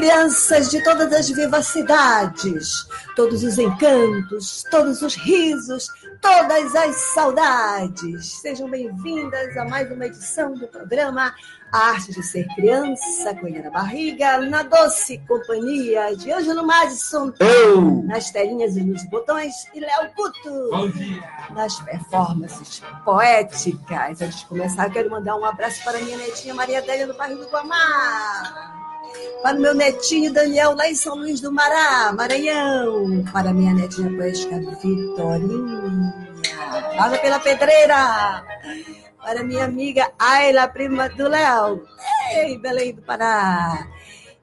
crianças de todas as vivacidades, todos os encantos, todos os risos, todas as saudades. Sejam bem-vindas a mais uma edição do programa A Arte de Ser Criança, Coelha na Barriga, na doce companhia de Ângelo Madison, Eu. nas telinhas e nos botões, e Léo Couto, nas performances poéticas. Antes de começar, eu quero mandar um abraço para minha netinha Maria Adélia do bairro do Guamá. Para o meu netinho Daniel, lá em São Luís do Mará, Maranhão. Para minha netinha poética Vitorinha, lá pela Pedreira. Para minha amiga Ayla, prima do Léo, em Belém do Pará.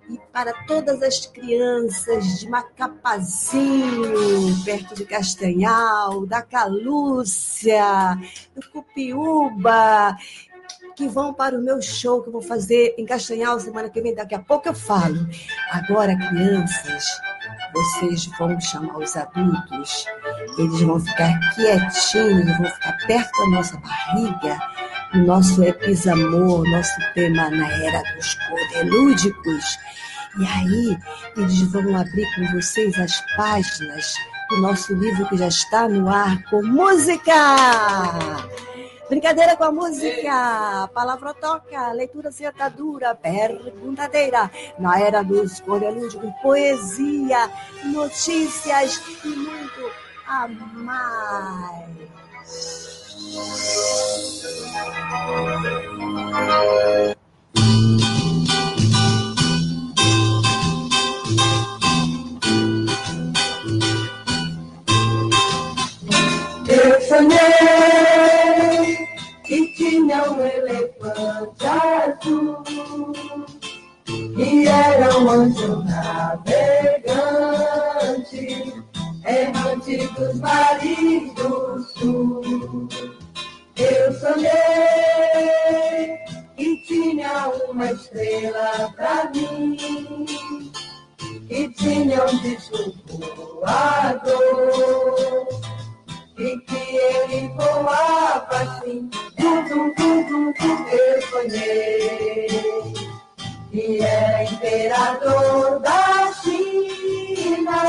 E para todas as crianças de Macapazinho, perto de Castanhal, da Calúcia, do Cupiúba, que vão para o meu show que eu vou fazer em Castanhal semana que vem. Daqui a pouco eu falo. Agora, crianças, vocês vão chamar os adultos, eles vão ficar quietinhos, vão ficar perto da nossa barriga, no nosso episamor, nosso tema na era dos codelúdicos. E aí, eles vão abrir com vocês as páginas do nosso livro que já está no ar com música. Brincadeira com a música, palavra toca, leitura sem atadura, perguntadeira, na era dos coreolúdicos, poesia, notícias e muito a mais. Tinha um elefante azul era um anjo navegante, errante dos mares do sul. Eu sonhei que tinha uma estrela pra mim, que tinha um disco voador e que ele voava assim. Dum, dum, dum, eu sonhei que era imperador da China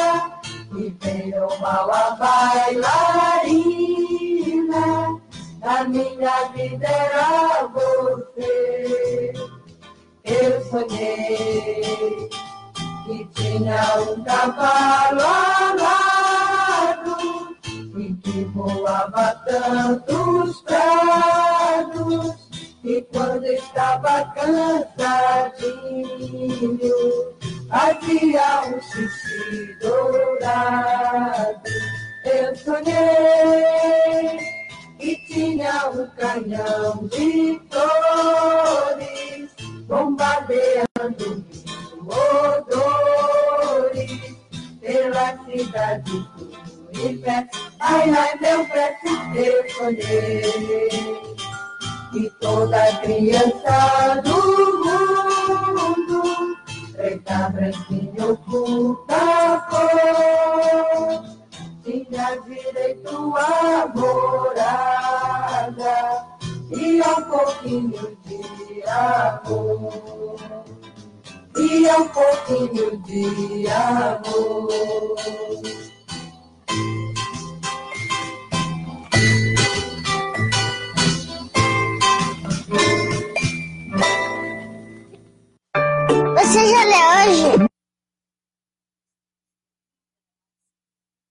e veio mal a bailarina. A minha vida era você. Eu sonhei que tinha um cavalo alado e voava tantos prados, e quando estava cansadinho, havia um xixi dourado. Eu sonhei que tinha um canhão de flores, bombardeando odores pela cidade do e pé. Ai, ai, meu pé, eu sonhei. E toda criança do mundo, preta, branquinha, oculta cor, tinha direito à morada e a um pouquinho de amor. E a um pouquinho de amor.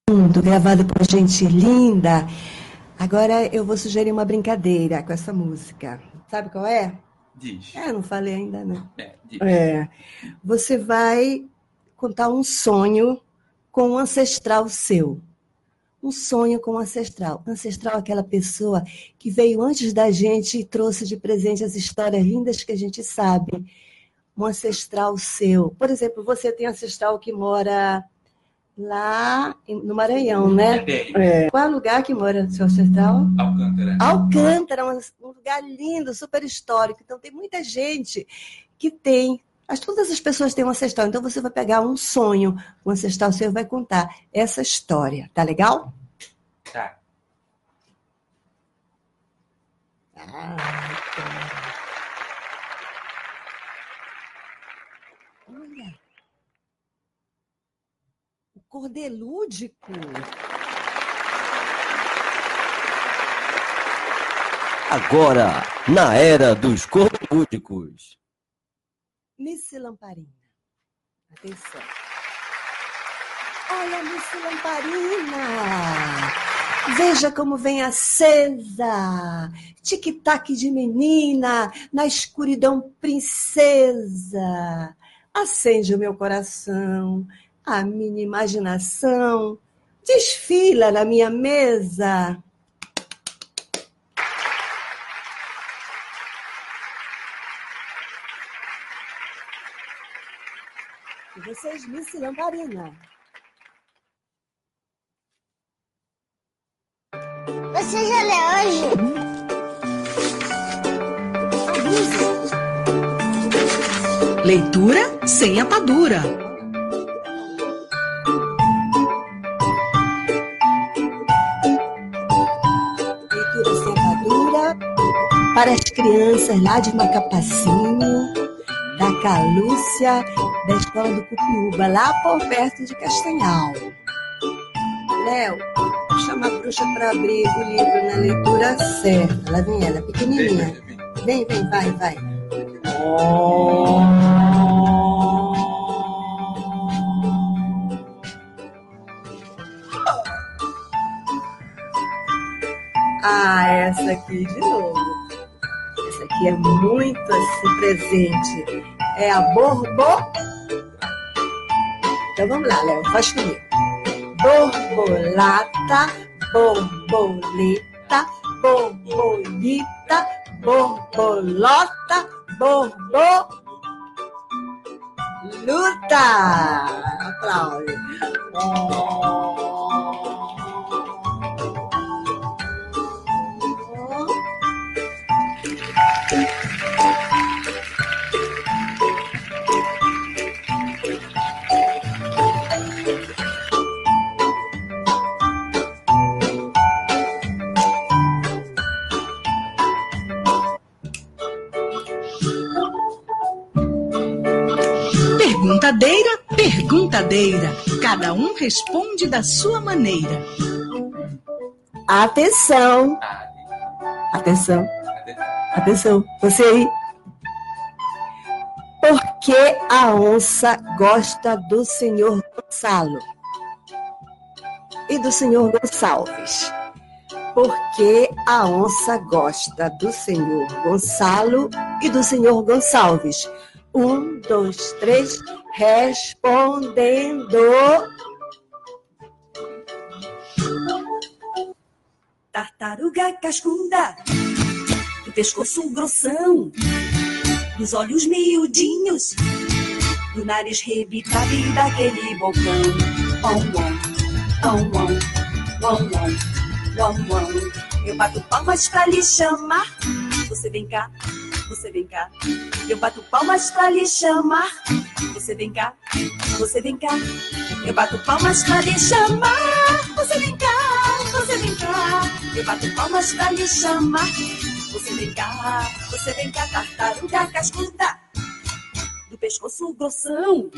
Mundo, gravado por gente linda. Agora eu vou sugerir uma brincadeira com essa música. Sabe qual é? Diz. É, não falei ainda, né? É, diz. É. Você vai contar um sonho com um ancestral seu. Um sonho com um ancestral. Ancestral é aquela pessoa que veio antes da gente e trouxe de presente as histórias lindas que a gente sabe. Um ancestral seu. Por exemplo, você tem ancestral que mora lá no Maranhão, né? É. É. Qual é o lugar que mora o seu ancestral? Alcântara. Alcântara, um um lugar lindo, super histórico. Então, tem muita gente que tem. Mas todas as pessoas têm um ancestral. Então, você vai pegar um sonho, um ancestral seu e vai contar essa história. Tá legal? Tá. Olha, cordelúdico. Agora, na era dos cordelúdicos. Miss Lamparina. Atenção. Olha, Miss Lamparina. Veja como vem acesa. Tic-tac de menina, na escuridão princesa. Acende o meu coração, a minha imaginação. Desfila na minha mesa. E vocês, Miss Lamparina. Você já leu hoje? Leitura sem atadura. Para as crianças lá de Macapacinho, da Calúcia, da Escola do Cupiúba, lá por perto de Castanhal. Léo, chama a bruxa para abrir o livro na leitura certa. Lá vem ela, pequenininha. Vem, vem, vai, vai. Ah, essa aqui de novo. Aqui é muito assim presente. É a borbo. Então vamos lá, Léo, faz comigo. Borbolata, borboleta, borbolita, borbolota, borbo. Luta! Aplaude. Perguntadeira, perguntadeira. Cada um responde da sua maneira. Atenção, atenção, atenção. Você aí. Por que a onça gosta do senhor Gonçalo? E do senhor Gonçalves? Por que a onça gosta do senhor Gonçalo e do senhor Gonçalves? Um, dois, três, respondendo. Tartaruga cascuda, do pescoço grossão, dos olhos miudinhos, do nariz rebitado e daquele bocão. Om, om, om, om, om, om, om. Eu bato palmas pra lhe chamar. Você vem cá, você vem cá. Eu bato palmas pra lhe chamar. Você vem cá, você vem cá. Eu bato palmas pra lhe chamar. Você vem cá, você vem cá. Eu bato palmas pra lhe chamar. Você vem cá, você vem cá, tartaruga cascuda. Do pescoço grossão,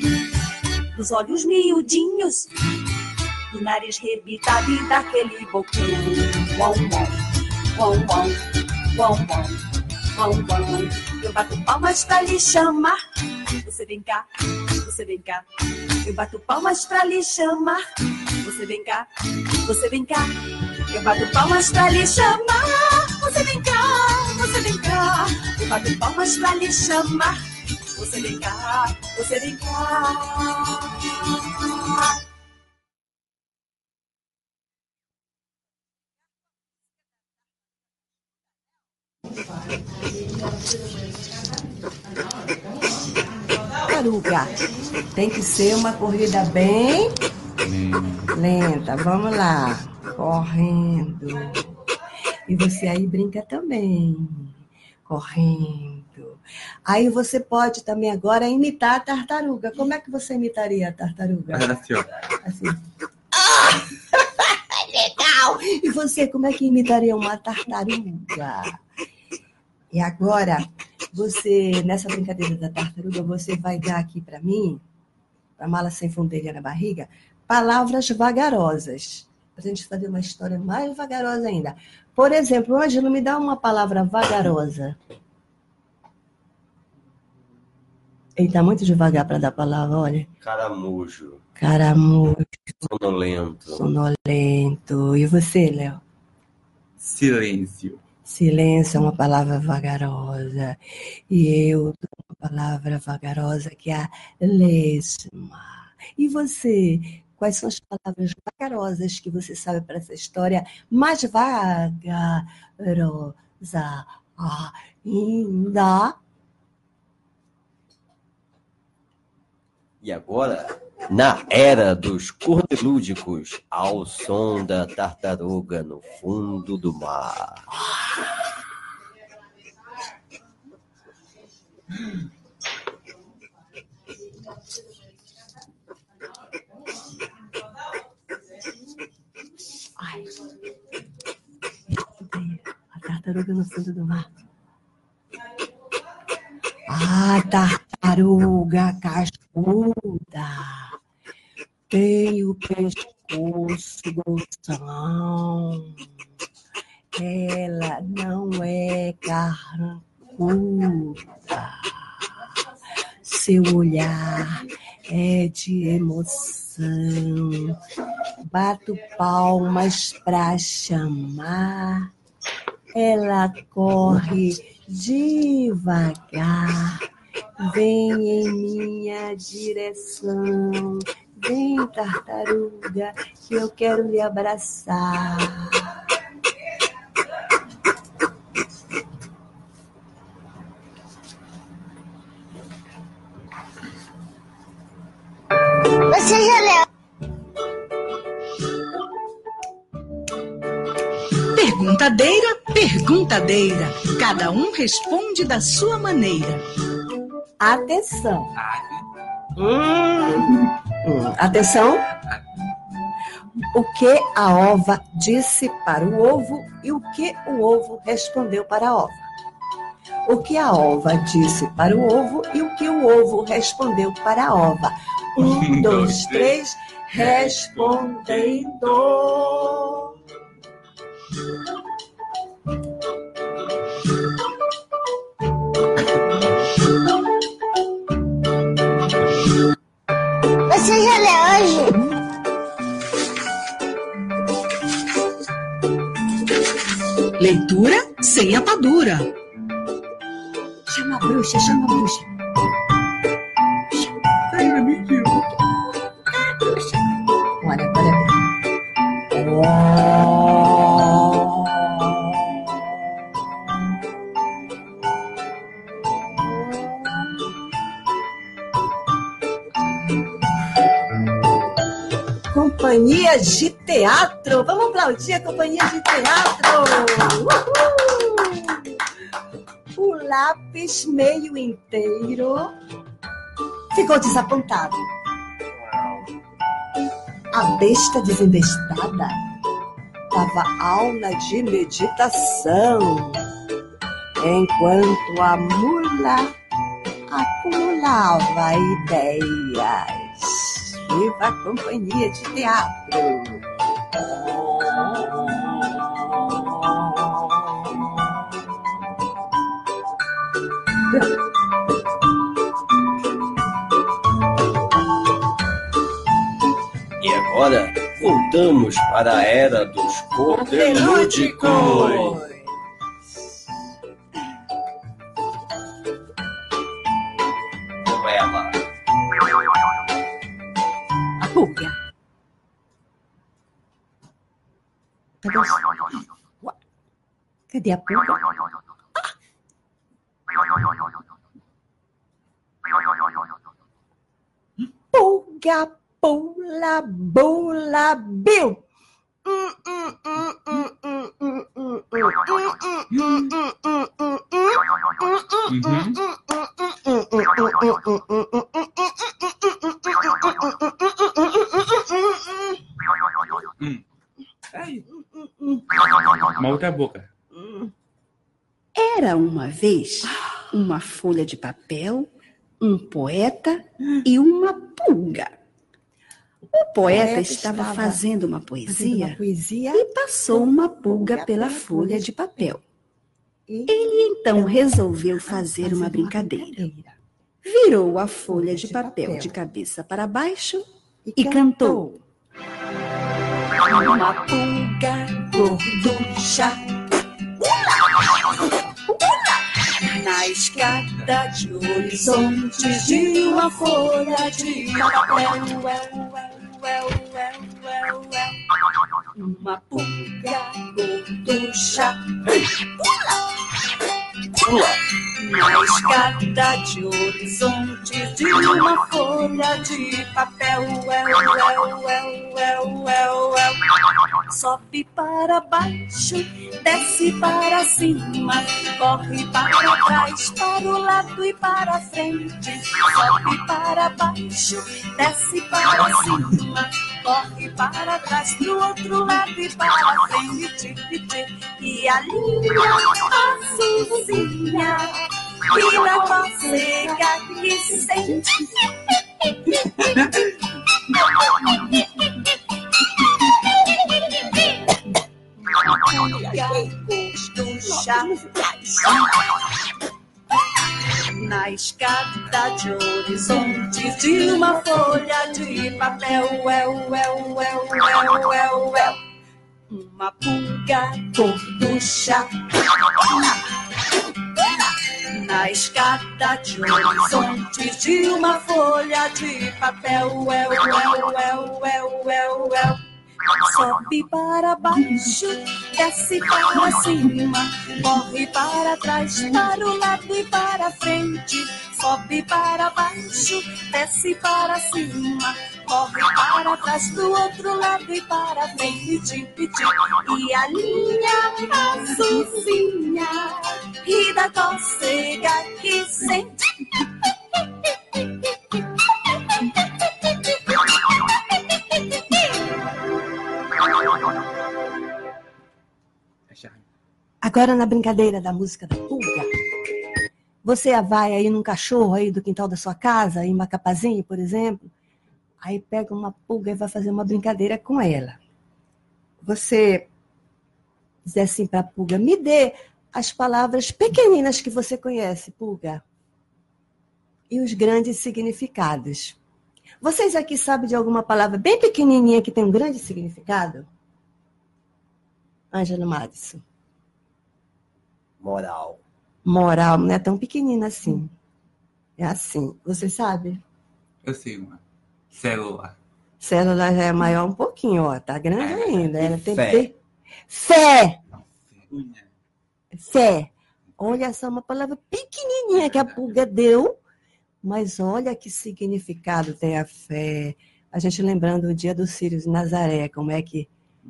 dos olhos miudinhos, do nariz rebitado e daquele bocão. Uom, uom, uom, uom, uom, uom, uom, uom. Eu bato palmas pra lhe chamar. Você vem cá, você vem cá. Eu bato palmas pra lhe chamar. Você vem cá, você vem cá. Eu bato palmas pra lhe chamar. Você vem cá, você vem cá. Eu bato palmas pra lhe chamar. Você vem cá, você vem cá. Tartaruga. Tem que ser uma corrida bem lenta. Vamos lá. Correndo. E você aí brinca também. Correndo. Aí você pode também agora imitar a tartaruga. Como é que você imitaria a tartaruga? Assim, ó. Assim. Ah! Legal! E você, como é que imitaria uma tartaruga? E agora, você, nessa brincadeira da tartaruga, você vai dar aqui para mim, a mala sem fundeirinha na barriga, palavras vagarosas. Para a gente fazer uma história mais vagarosa ainda. Por exemplo, Ângelo, me dá uma palavra vagarosa. Ele está muito devagar para dar palavra, olha. Caramujo. Caramujo, Sonolento. sonolento. E você, Léo? Silêncio. Silêncio é uma palavra vagarosa. E eu dou uma palavra vagarosa que é a lesma. E você? Quais são as palavras vagarosas que você sabe para essa história mais vagarosa ainda? E agora, na era dos cordelúdicos, ao som da tartaruga no fundo do mar. Ai. A tartaruga no fundo do mar. A tartaruga cascuda tem o pescoço grossão. Ela não é carrancuda. Seu olhar é de emoção. Bato palmas pra chamar. Ela corre devagar. Vem em minha direção. Vem, tartaruga, que eu quero lhe abraçar. Você já leu? Perguntadeira, perguntadeira. Cada um responde da sua maneira. Atenção. Hum, Atenção. O que a ova disse para o ovo e o que o ovo respondeu para a ova. O que a ova disse para o ovo e o que o ovo respondeu para a ova. Um, dois, três, respondendo. Já leu hoje? Leitura sem atadura. Chama a bruxa, chama a bruxa. De teatro. Vamos aplaudir a companhia de teatro. Uhul. O lápis meio inteiro ficou desapontado. A besta desembestada dava aula de meditação, enquanto a mula acumulava ideias. Viva a companhia de teatro! E agora, voltamos para a era dos cordelúdicos. Cadê a pomba? Ah! Pulga, pula, bula, biu. Uma outra boca. Era uma vez uma folha de papel, um poeta e uma pulga. O poeta poeta estava estava fazendo uma Fazendo poesia uma poesia e passou uma pulga pela folha de papel. Ele então resolveu fazer uma brincadeira. Virou a folha de papel de cabeça para baixo e cantou. Uma pulga gorducha escada de horizontes de uma folha de papel. Uma pulga gorducha Pula! na escada de horizontes de uma folha de papel. Sobe para baixo, desce para cima, corre para trás, para o lado e para frente. Sobe para baixo, desce para cima, corre para trás, pro outro lado e para frente. E a linha azulzinha que na cocega que sente. Na escada de horizontes de uma folha de papel, well, well, well, well, well, well. uma pulga gorducha na escada de horizontes de uma folha de papel, well, well, well, well, well, well. Sobe para baixo, desce para cima, corre para trás, para o lado e para frente. Sobe para baixo, desce para cima, corre para trás, do outro lado e para frente. E a linha azulzinha, e da cocega que sente. Agora na brincadeira da música da pulga, você vai aí num cachorro aí do quintal da sua casa, em Macapazinho, por exemplo, aí pega uma pulga e vai fazer uma brincadeira com ela. Você diz assim para a pulga, me dê as palavras pequeninas que você conhece, pulga, e os grandes significados. Vocês aqui sabem de alguma palavra bem pequenininha que tem um grande significado? Ângela Madison. Moral. Moral, não é tão pequenina assim. É assim. Você sabe? Eu sei uma. Célula. Célula já é maior um pouquinho, ó. Tá grande ainda. Ela tem Fé. que Fé! Fé. Olha só, uma palavra pequenininha que a pulga deu, mas olha que significado tem a fé. A gente lembrando o dia do Sírios de Nazaré, como é que,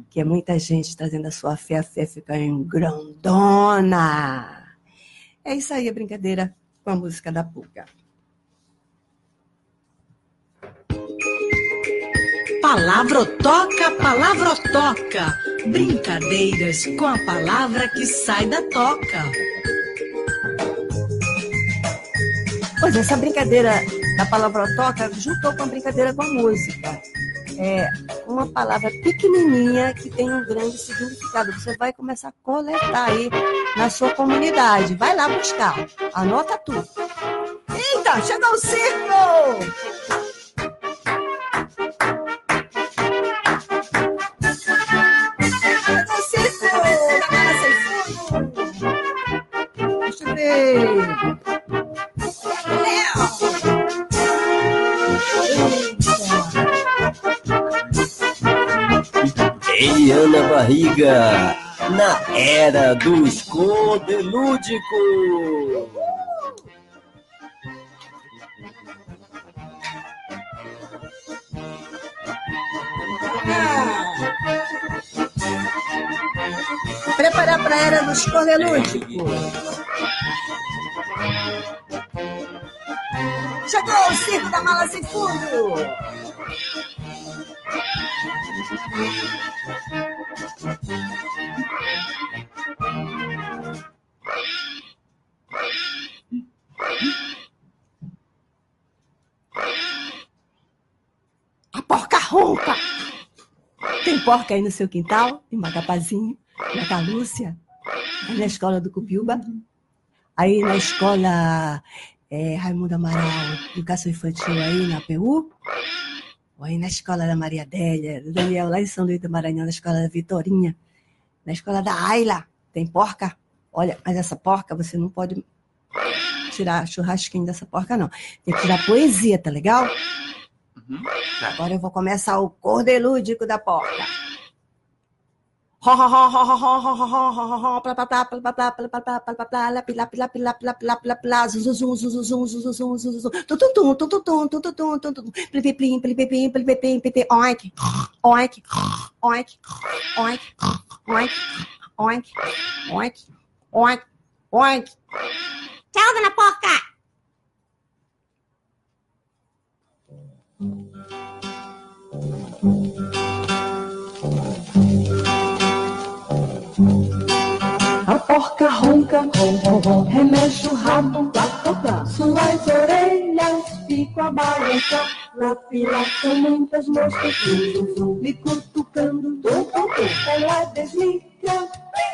que é muita gente trazendo a sua fé, a fé fica em grandona. É isso aí, a brincadeira com a música da pulga. Palavrotoca, palavrotoca. Brincadeiras com a palavra que sai da toca. Pois essa brincadeira da palavra toca juntou com a brincadeira com a música. É uma palavra pequenininha que tem um grande significado. Você vai começar a coletar aí na sua comunidade. Vai lá buscar. Anota tudo. Eita, chegou o circo! Deixa eu ver. Eliana Barriga, na era dos condelúdicos. Preparar para a era dos cornelúdicos. Chegou o circo da mala sem fundo. A porca ronca. porca aí no seu quintal, em Macapazinho, na Calúcia, na escola do Cupiúba, aí na escola é, Raimundo Amaral, Educação Infantil aí na PU, aí na escola da Maria Adélia, do Daniel lá em São Luís do Maranhão, na escola da Vitorinha, na escola da Ayla, tem porca? Olha, mas essa porca você não pode tirar churrasquinho dessa porca, não. Tem que tirar poesia, tá legal? Uhum. Agora eu vou começar o cordelúdico da porca. Tchau, dona porca! porca ronca, remexe o rabo, suas orelhas ficam a balançar. Na fila são muitas moscas, lhe cutucando, tum, tum, tum. Ela desliga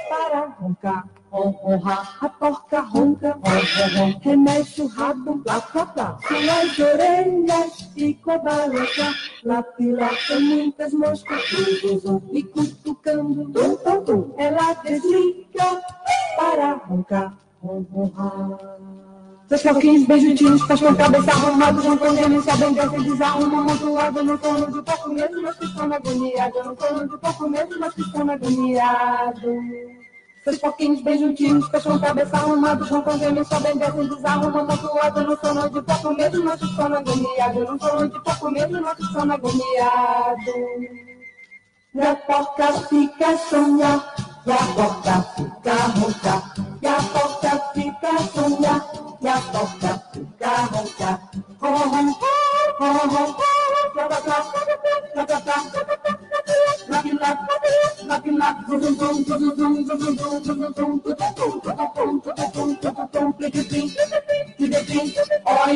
para roncar, ron, ronrar. A porca ronca, ron, ron, ron, remexe o rabo, plá, plá, plá. Suas orelhas ficam a balançar. Na fila são muitas moscas, lhe cutucando, tum, tum, tum. Ela desliga para roncar, ron, ronrar. Seus porquinhos beijutinhos faz com cabeça arrumada, não condena a vingança desarruma amontoada. Não tô no de pouco mesmo, mas que estou agoniado. Não tô no de pouco mesmo, mas que estou agoniado. Seus porquinhos bem juntinhos, faz com cabeça arrumada, não condena sua vingança desarruma amontoada. Não tô no de pouco mesmo, mas que estou agoniado. Não tô no de pouco mesmo, mas que estou agoniado. E a porta fica sonhar, e a porta fica roncar, e a porta fica sonhar. que aporta, cada ronca, como ronca, como ronca, la Oi,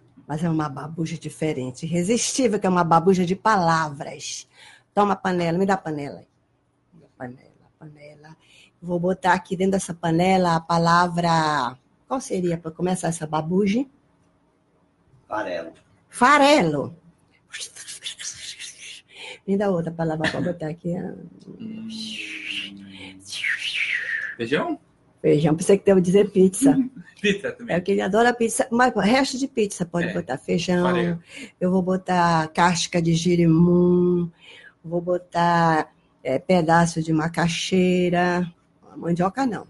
Mas é uma babuja diferente, irresistível, que é uma babuja de palavras. Toma a panela, me dá a panela. Panela, panela. Vou botar aqui dentro dessa panela a palavra. Qual seria para começar essa babuja? Farelo. Farelo. Me dá outra palavra para botar aqui. Feijão? Feijão, pensei que eu dizer pizza. Pizza É também. o que ele adora pizza, mas resto de pizza pode É. botar feijão, eu vou botar casca de girimum, vou botar é, pedaço de macaxeira, mandioca não.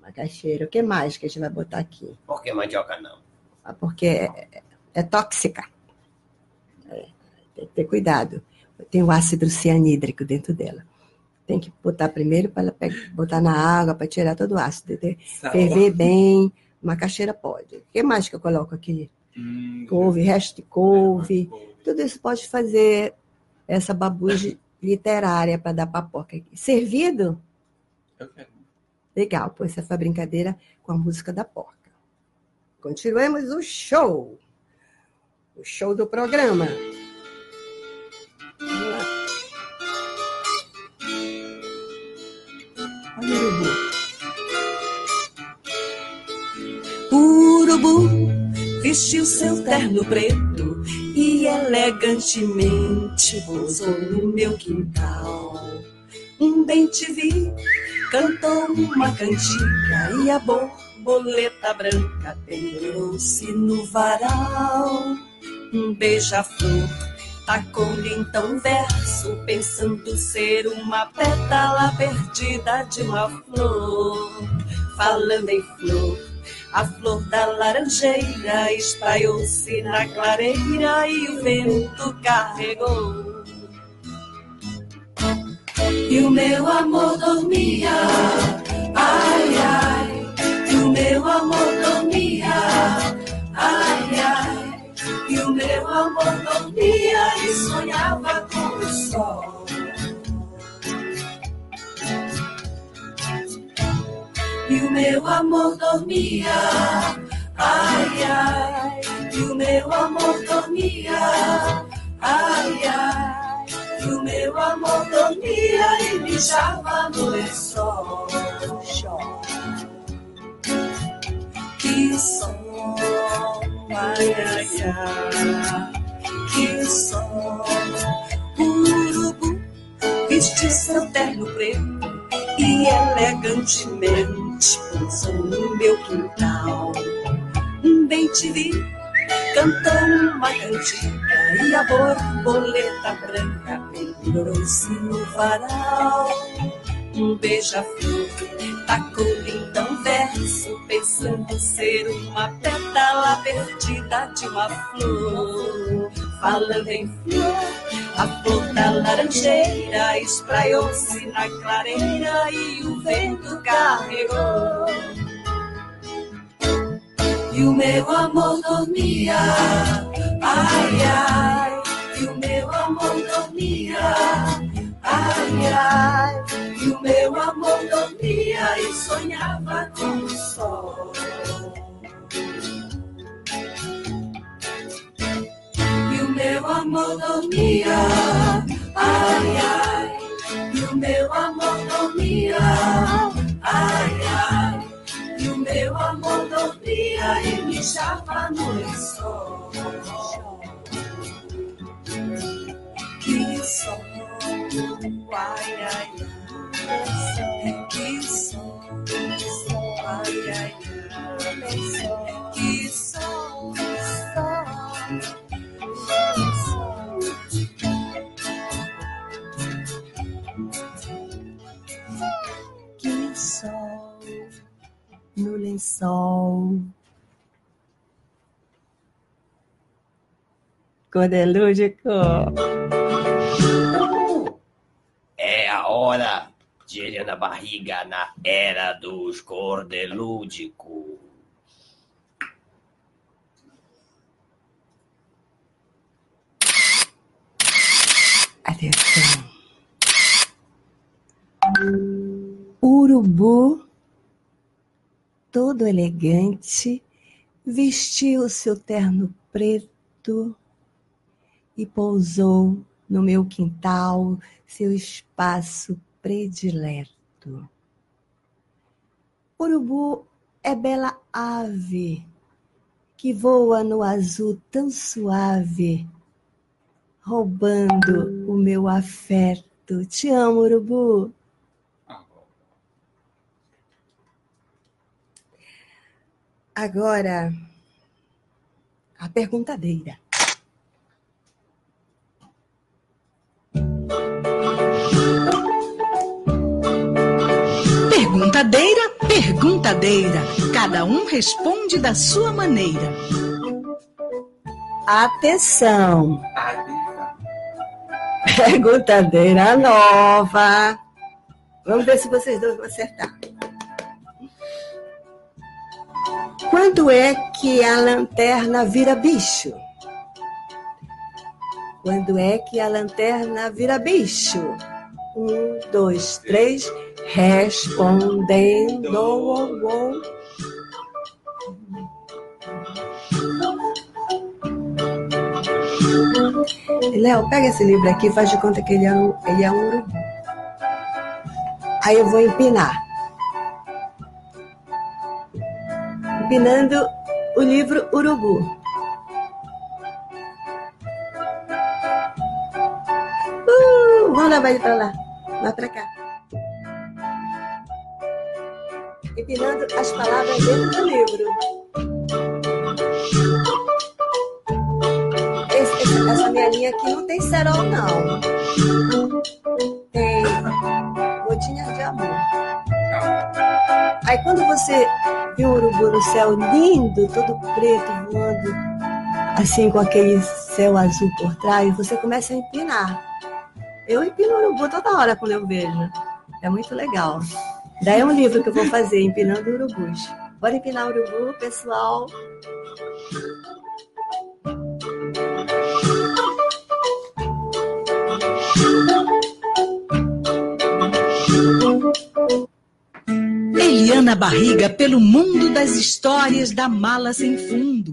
Macaxeira, o que mais que a gente vai botar aqui? Por que mandioca não? Ah, Porque é, é tóxica. É, tem que ter cuidado. Tem o ácido cianídrico dentro dela. Tem que botar primeiro para botar na água para tirar todo o ácido. Ferver bem. Macaxeira pode. O que mais que eu coloco aqui? Hum, Couve, resto de couve. couve. Tudo isso pode fazer essa babuja literária para dar papoca. Servido? Quero. Legal, pois essa foi a brincadeira com a música da porca. Continuemos o show. O show do programa. Urubu vestiu seu terno preto e elegantemente pousou no meu quintal. Um bem te vi, cantou uma cantiga e a borboleta branca pendurou-se no varal. Um beija-flor tacou-lhe então verso, pensando ser uma pétala perdida de uma flor. Falando em flor, a flor da laranjeira espraiou-se na clareira e o vento carregou. e o meu amor dormia. Ai, ai, e o meu amor dormia. Ai, ai, e o meu amor dormia e sonhava com o sol. E o meu amor dormia. Ai, ai, e o meu amor dormia. Ai, ai, e o meu amor dormia e mijava no lençol. Que som, ai, ai, ai, que som. Urubu veste seu terno preto e elegantemente no meu quintal. Um bem te vi, cantou uma cantiga e a borboleta branca pendurou-se no varal. Um beija-flor tacou-lhe então verso, pensando ser uma pétala perdida de uma flor. Falando em flor, a flor da laranjeira espraiou-se na clareira e o vento carregou. E o meu amor dormia, ai, ai, e o meu amor dormia, ai, ai, e o meu amor dormia e sonhava com o sol. Meu amor dormia, ai, ai, e o meu amor dormia, ai, ai, e o meu amor dormia e mijava no lençol. Que som, ai, ai, ai, Quando é lúdico. É a hora de Helena Barriga na era dos cordelúdicos. Atenção. Urubu, todo elegante, vestiu seu terno preto e pousou no meu quintal, seu espaço predileto. Urubu é bela ave que voa no azul tão suave, roubando o meu afeto. Te amo, urubu. Agora, a perguntadeira. Perguntadeira, perguntadeira. Cada um responde da sua maneira. Atenção! Perguntadeira nova. Vamos ver se vocês dois vão acertar. Quando é que a lanterna vira bicho? Quando é que a lanterna vira bicho? Um, dois, três. Respondendo. Léo, pega esse livro aqui e faz de conta que ele é um, ele é um urubu. Aí eu vou empinar. Empinando o livro Urubu. Uh, vamos levar ele pra lá. Vai pra cá. Empinando as palavras dentro do livro. Esse- esse- essa minha linha aqui não tem cerol, não. Tem gotinhas de amor. Aí quando você vê um urubu no céu lindo, todo preto, voando, assim com aquele céu azul por trás, você começa a empinar. Eu empino urubu toda hora quando eu vejo. É muito legal. Daí é um livro que eu vou fazer, Empinando Urubus. Bora empinar urubu, pessoal. Eliana Barriga pelo mundo das histórias da mala sem fundo.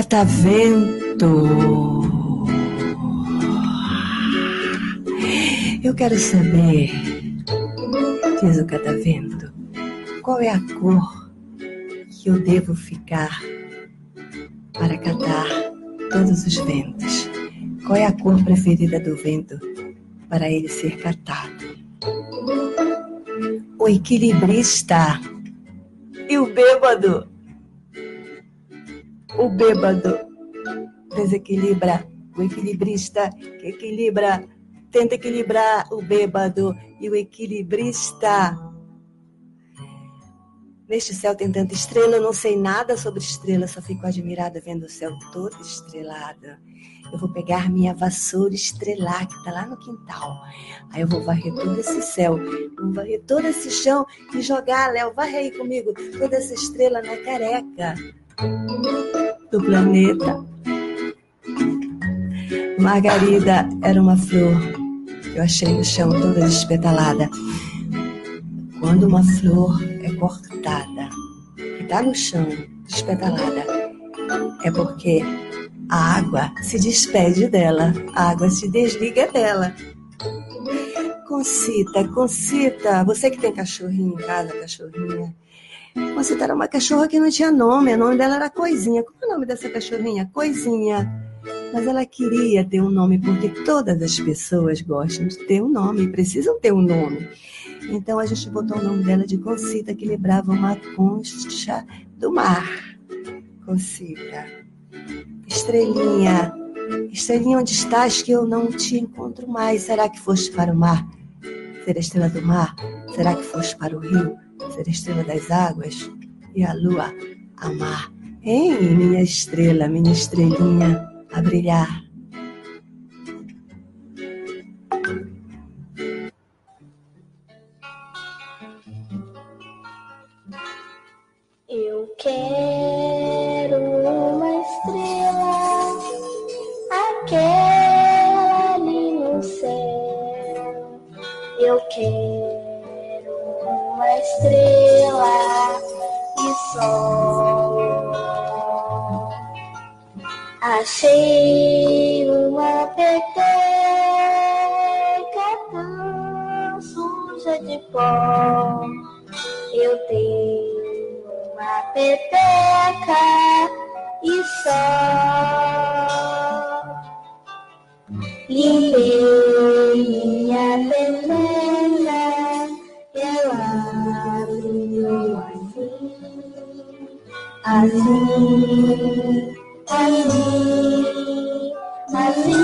Catavento. Eu quero saber, diz o catavento, qual é a cor que eu devo ficar para catar todos os ventos? Qual é a cor preferida do vento para ele ser catado? O equilibrista e o bêbado. O bêbado desequilibra, o equilibrista que equilibra, tenta equilibrar o bêbado e o equilibrista. Neste céu tem tanta estrela, eu não sei nada sobre estrela, só fico admirada vendo o céu todo estrelado. Eu vou pegar minha vassoura estrelar que está lá no quintal. Aí eu vou varrer todo esse céu, vou varrer todo esse chão e jogar, Léo, varre aí comigo, toda essa estrela na careca do planeta. Margarida era uma flor que eu achei no chão toda despetalada. Quando uma flor é cortada e está no chão despetalada, é porque a água se despede dela, a água se desliga dela. Concita, Concita, você que tem cachorrinho em casa, cachorrinha. Concita era uma cachorra que não tinha nome, o nome dela era Coisinha. Qual é o nome dessa cachorrinha? Coisinha. Mas ela queria ter um nome porque todas as pessoas gostam de ter um nome, precisam ter um nome. Então a gente botou o nome dela de Concita, que lembrava uma concha do mar. Concita. Estrelinha, estrelinha, onde estás que eu não te encontro mais? Será que foste para o mar? Ser estrela do mar? Será que foste para o rio? Ser estrela das águas? E a lua, amar? Hein, minha estrela, minha estrelinha, a brilhar. Minha peteca, ela brilhou assim, assim,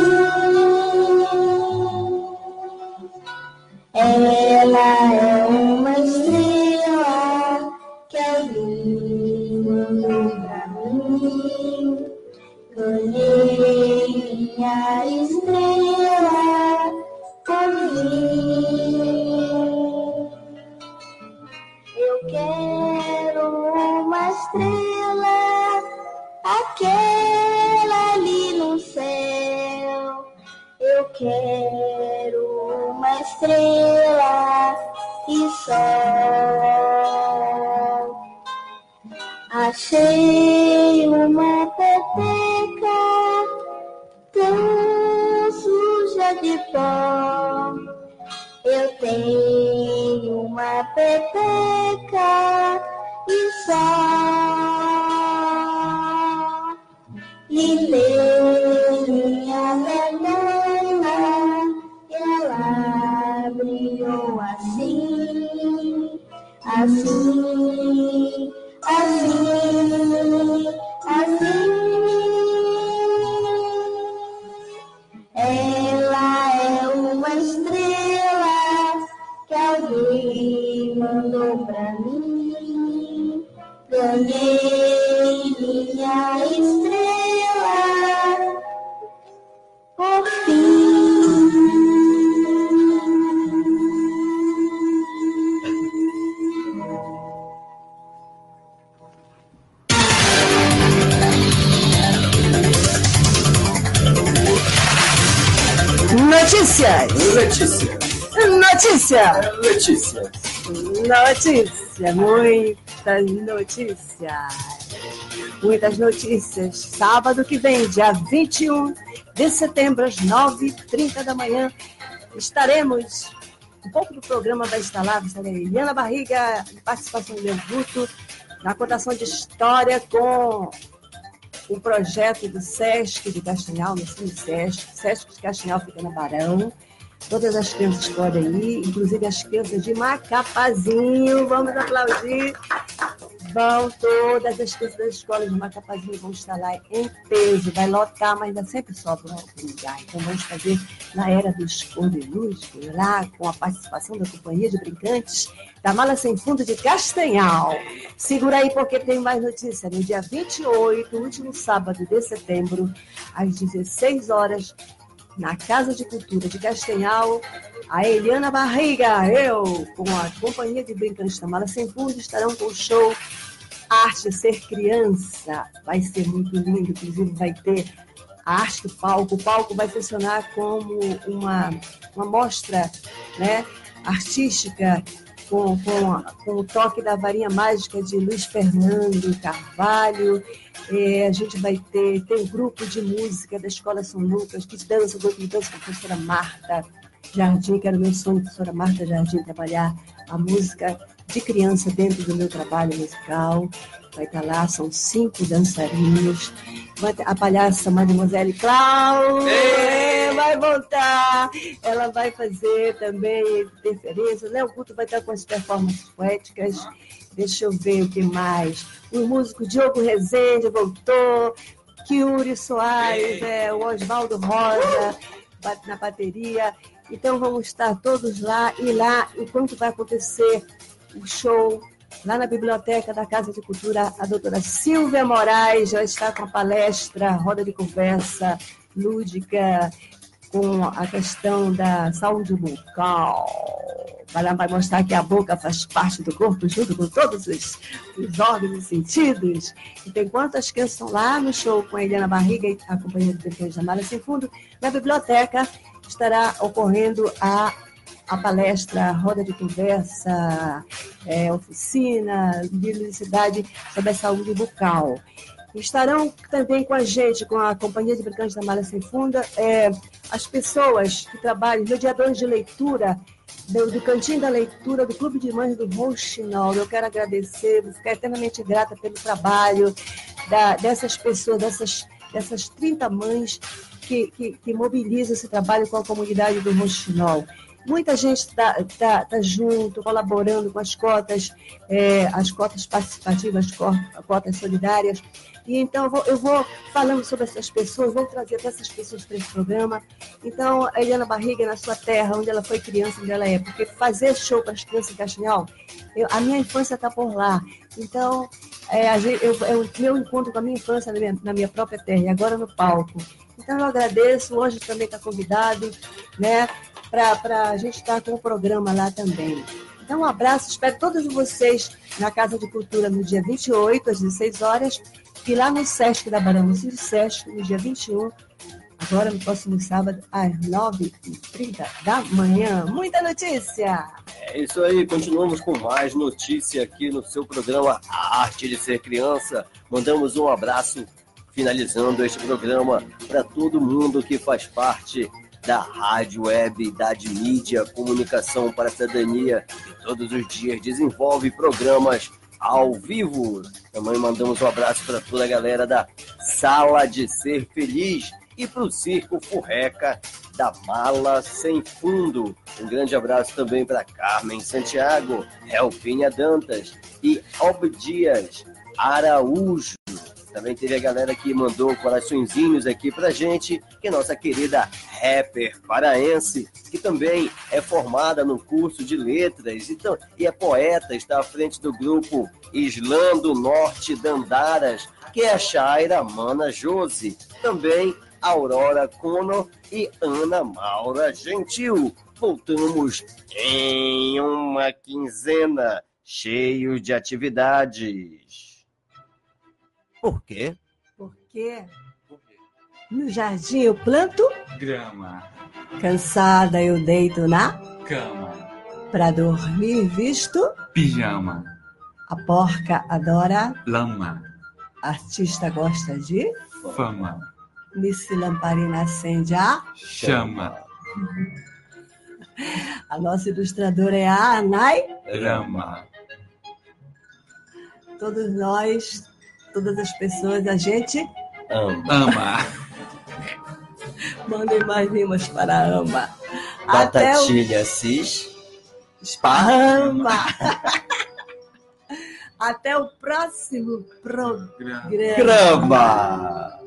assim, assim, Notícia! Muitas notícias! Muitas notícias. Sábado que vem, dia 21 de setembro, às 9h30 da manhã, estaremos. Um pouco do programa vai estar lá, estarei Eliana Barriga, participação de Guto, na contação de história com o projeto do SESC de Castanhal, no Cine SESC. SESC de Castanhal fica na Barão. Todas as crianças podem ir, inclusive as crianças de Macapazinho. Vamos aplaudir. Vão todas as crianças da escola de Macapazinho vão estar lá em peso. Vai lotar, mas ainda sempre sobra um lugar. Então vamos fazer na era do esconde luz, lá com a participação da Companhia de Brincantes da Mala Sem Fundo de Castanhal. Segura aí porque tem mais notícia. No dia 28, último sábado de setembro, às 16 horas, na Casa de Cultura de Castanhal, a Eliana Barriga, eu, com a Companhia de Brincantes da Mala Sem Fundo, estarão com o show Arte Ser Criança. Vai ser muito lindo, inclusive vai ter a arte do palco. O palco vai funcionar como uma, uma mostra né, artística com, com, com o toque da varinha mágica de Luiz Fernando Carvalho. É, a gente vai ter, tem um grupo de música da Escola São Lucas, que dança, de dança com a professora Marta Jardim, que era o meu sonho, professora Marta Jardim, trabalhar a música de criança dentro do meu trabalho musical. Vai estar lá, são cinco dançarinos. Vai ter a palhaça Mademoiselle Cláudia vai voltar. Ela vai fazer também interferência. Léo Couto vai estar com as performances poéticas. Deixa eu ver o que mais. O músico Diogo Rezende voltou. Kiuri Soares, é, o Oswaldo Rosa na bateria. Então vamos estar todos lá e lá, enquanto vai acontecer o show lá na biblioteca da Casa de Cultura, a doutora Silvia Moraes já está com a palestra, roda de conversa lúdica com a questão da saúde bucal. Vai mostrar que a boca faz parte do corpo junto com todos os, os órgãos e sentidos. Então, enquanto as crianças estão lá no show com a Eliana Barriga e a companhia de Brinquedos da Mara Sem Fundo, na biblioteca estará ocorrendo a, a palestra, roda de conversa, é, oficina de publicidade sobre a saúde bucal. Estarão também com a gente, com a Companhia de Brincantes da Malha Sem Funda, é, as pessoas que trabalham, mediadores de leitura, do, do Cantinho da Leitura, do Clube de Mães do Rouxinol. Eu quero agradecer, vou ficar eternamente grata pelo trabalho da- dessas pessoas, dessas, dessas 30 mães que, que, que mobilizam esse trabalho com a comunidade do Rouxinol. Muita gente está tá, tá junto, colaborando com as cotas, é, as cotas participativas, co- cotas solidárias. E então eu vou, eu vou falando sobre essas pessoas, vou trazer até essas pessoas para esse programa. Então, a Eliana Barriga, na sua terra, onde ela foi criança, onde ela é, porque fazer show para as crianças em Castanhal, eu- a minha infância está por lá. Então, é, gente- eu, é o meu encontro com a minha infância na minha, na minha própria terra, e agora no palco. Então, eu agradeço, hoje também está convidado, né, para a gente estar com o programa lá também. Então, um abraço, espero todos vocês na Casa de Cultura no dia 28, às 16 horas, e lá no Sesc da Barão, Cine Sesc, no dia 21, agora no próximo sábado, às 9h30 da manhã. Muita notícia! É isso aí, continuamos com mais notícia aqui no seu programa A Arte de Ser Criança. Mandamos um abraço finalizando este programa para todo mundo que faz parte da rádio web, da mídia, comunicação para a cidadania, que todos os dias desenvolve programas ao vivo. Também mandamos um abraço para toda a galera da Sala de Ser Feliz e para o Circo Furreca da Mala Sem Fundo. Um grande abraço também para Carmen Santiago, Elfinha Dantas e Obdias Araújo. Também teve a galera que mandou coraçõezinhos aqui pra gente, que é nossa querida rapper paraense, que também é formada no curso de letras então, e é poeta, está à frente do grupo Islã do Norte Dandaras, que é a Shaira Mana Josi. Também Aurora Cono e Ana Maura Gentil. Voltamos em uma quinzena cheio de atividades. Por quê? Porque no jardim eu planto Grama. Cansada eu deito na Cama. pra dormir visto. Pijama. A porca adora, Lama. artista gosta de. Fama. Miss Lamparina acende a. Chama. A nossa ilustradora é a Anai. Rama. Todos nós, todas as pessoas, a gente Amo. Ama. mandem mais rimas para a Amba. Até o Batatilha cis. Esparrama. Até o próximo programa. Gra- Grama.